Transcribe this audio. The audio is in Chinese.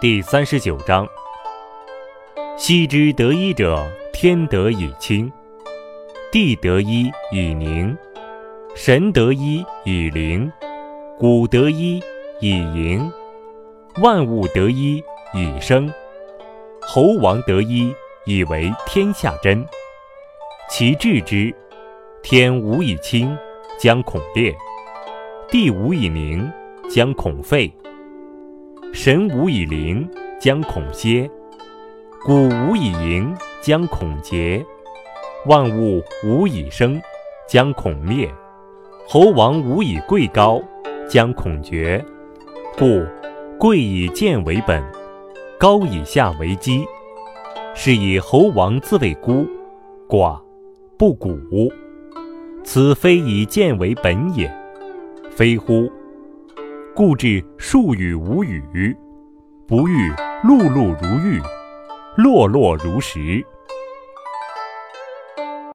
第三十九章：昔之得一者，天得以清，地得一以宁，神得一以灵，谷得一以盈，万物得一以生，侯王得一以为天下真。其治之，天无以清，将恐裂；地无以宁，将恐废。神无以灵，将恐歇；谷无以盈，将恐竭；万物无以生，将恐灭；侯王无以贵高，将恐绝。故贵以贱为本，高以下为基。是以侯王自谓孤，寡，不古。此非以贱为本也，非乎？故至数语无语，不遇碌碌如玉，落落如石。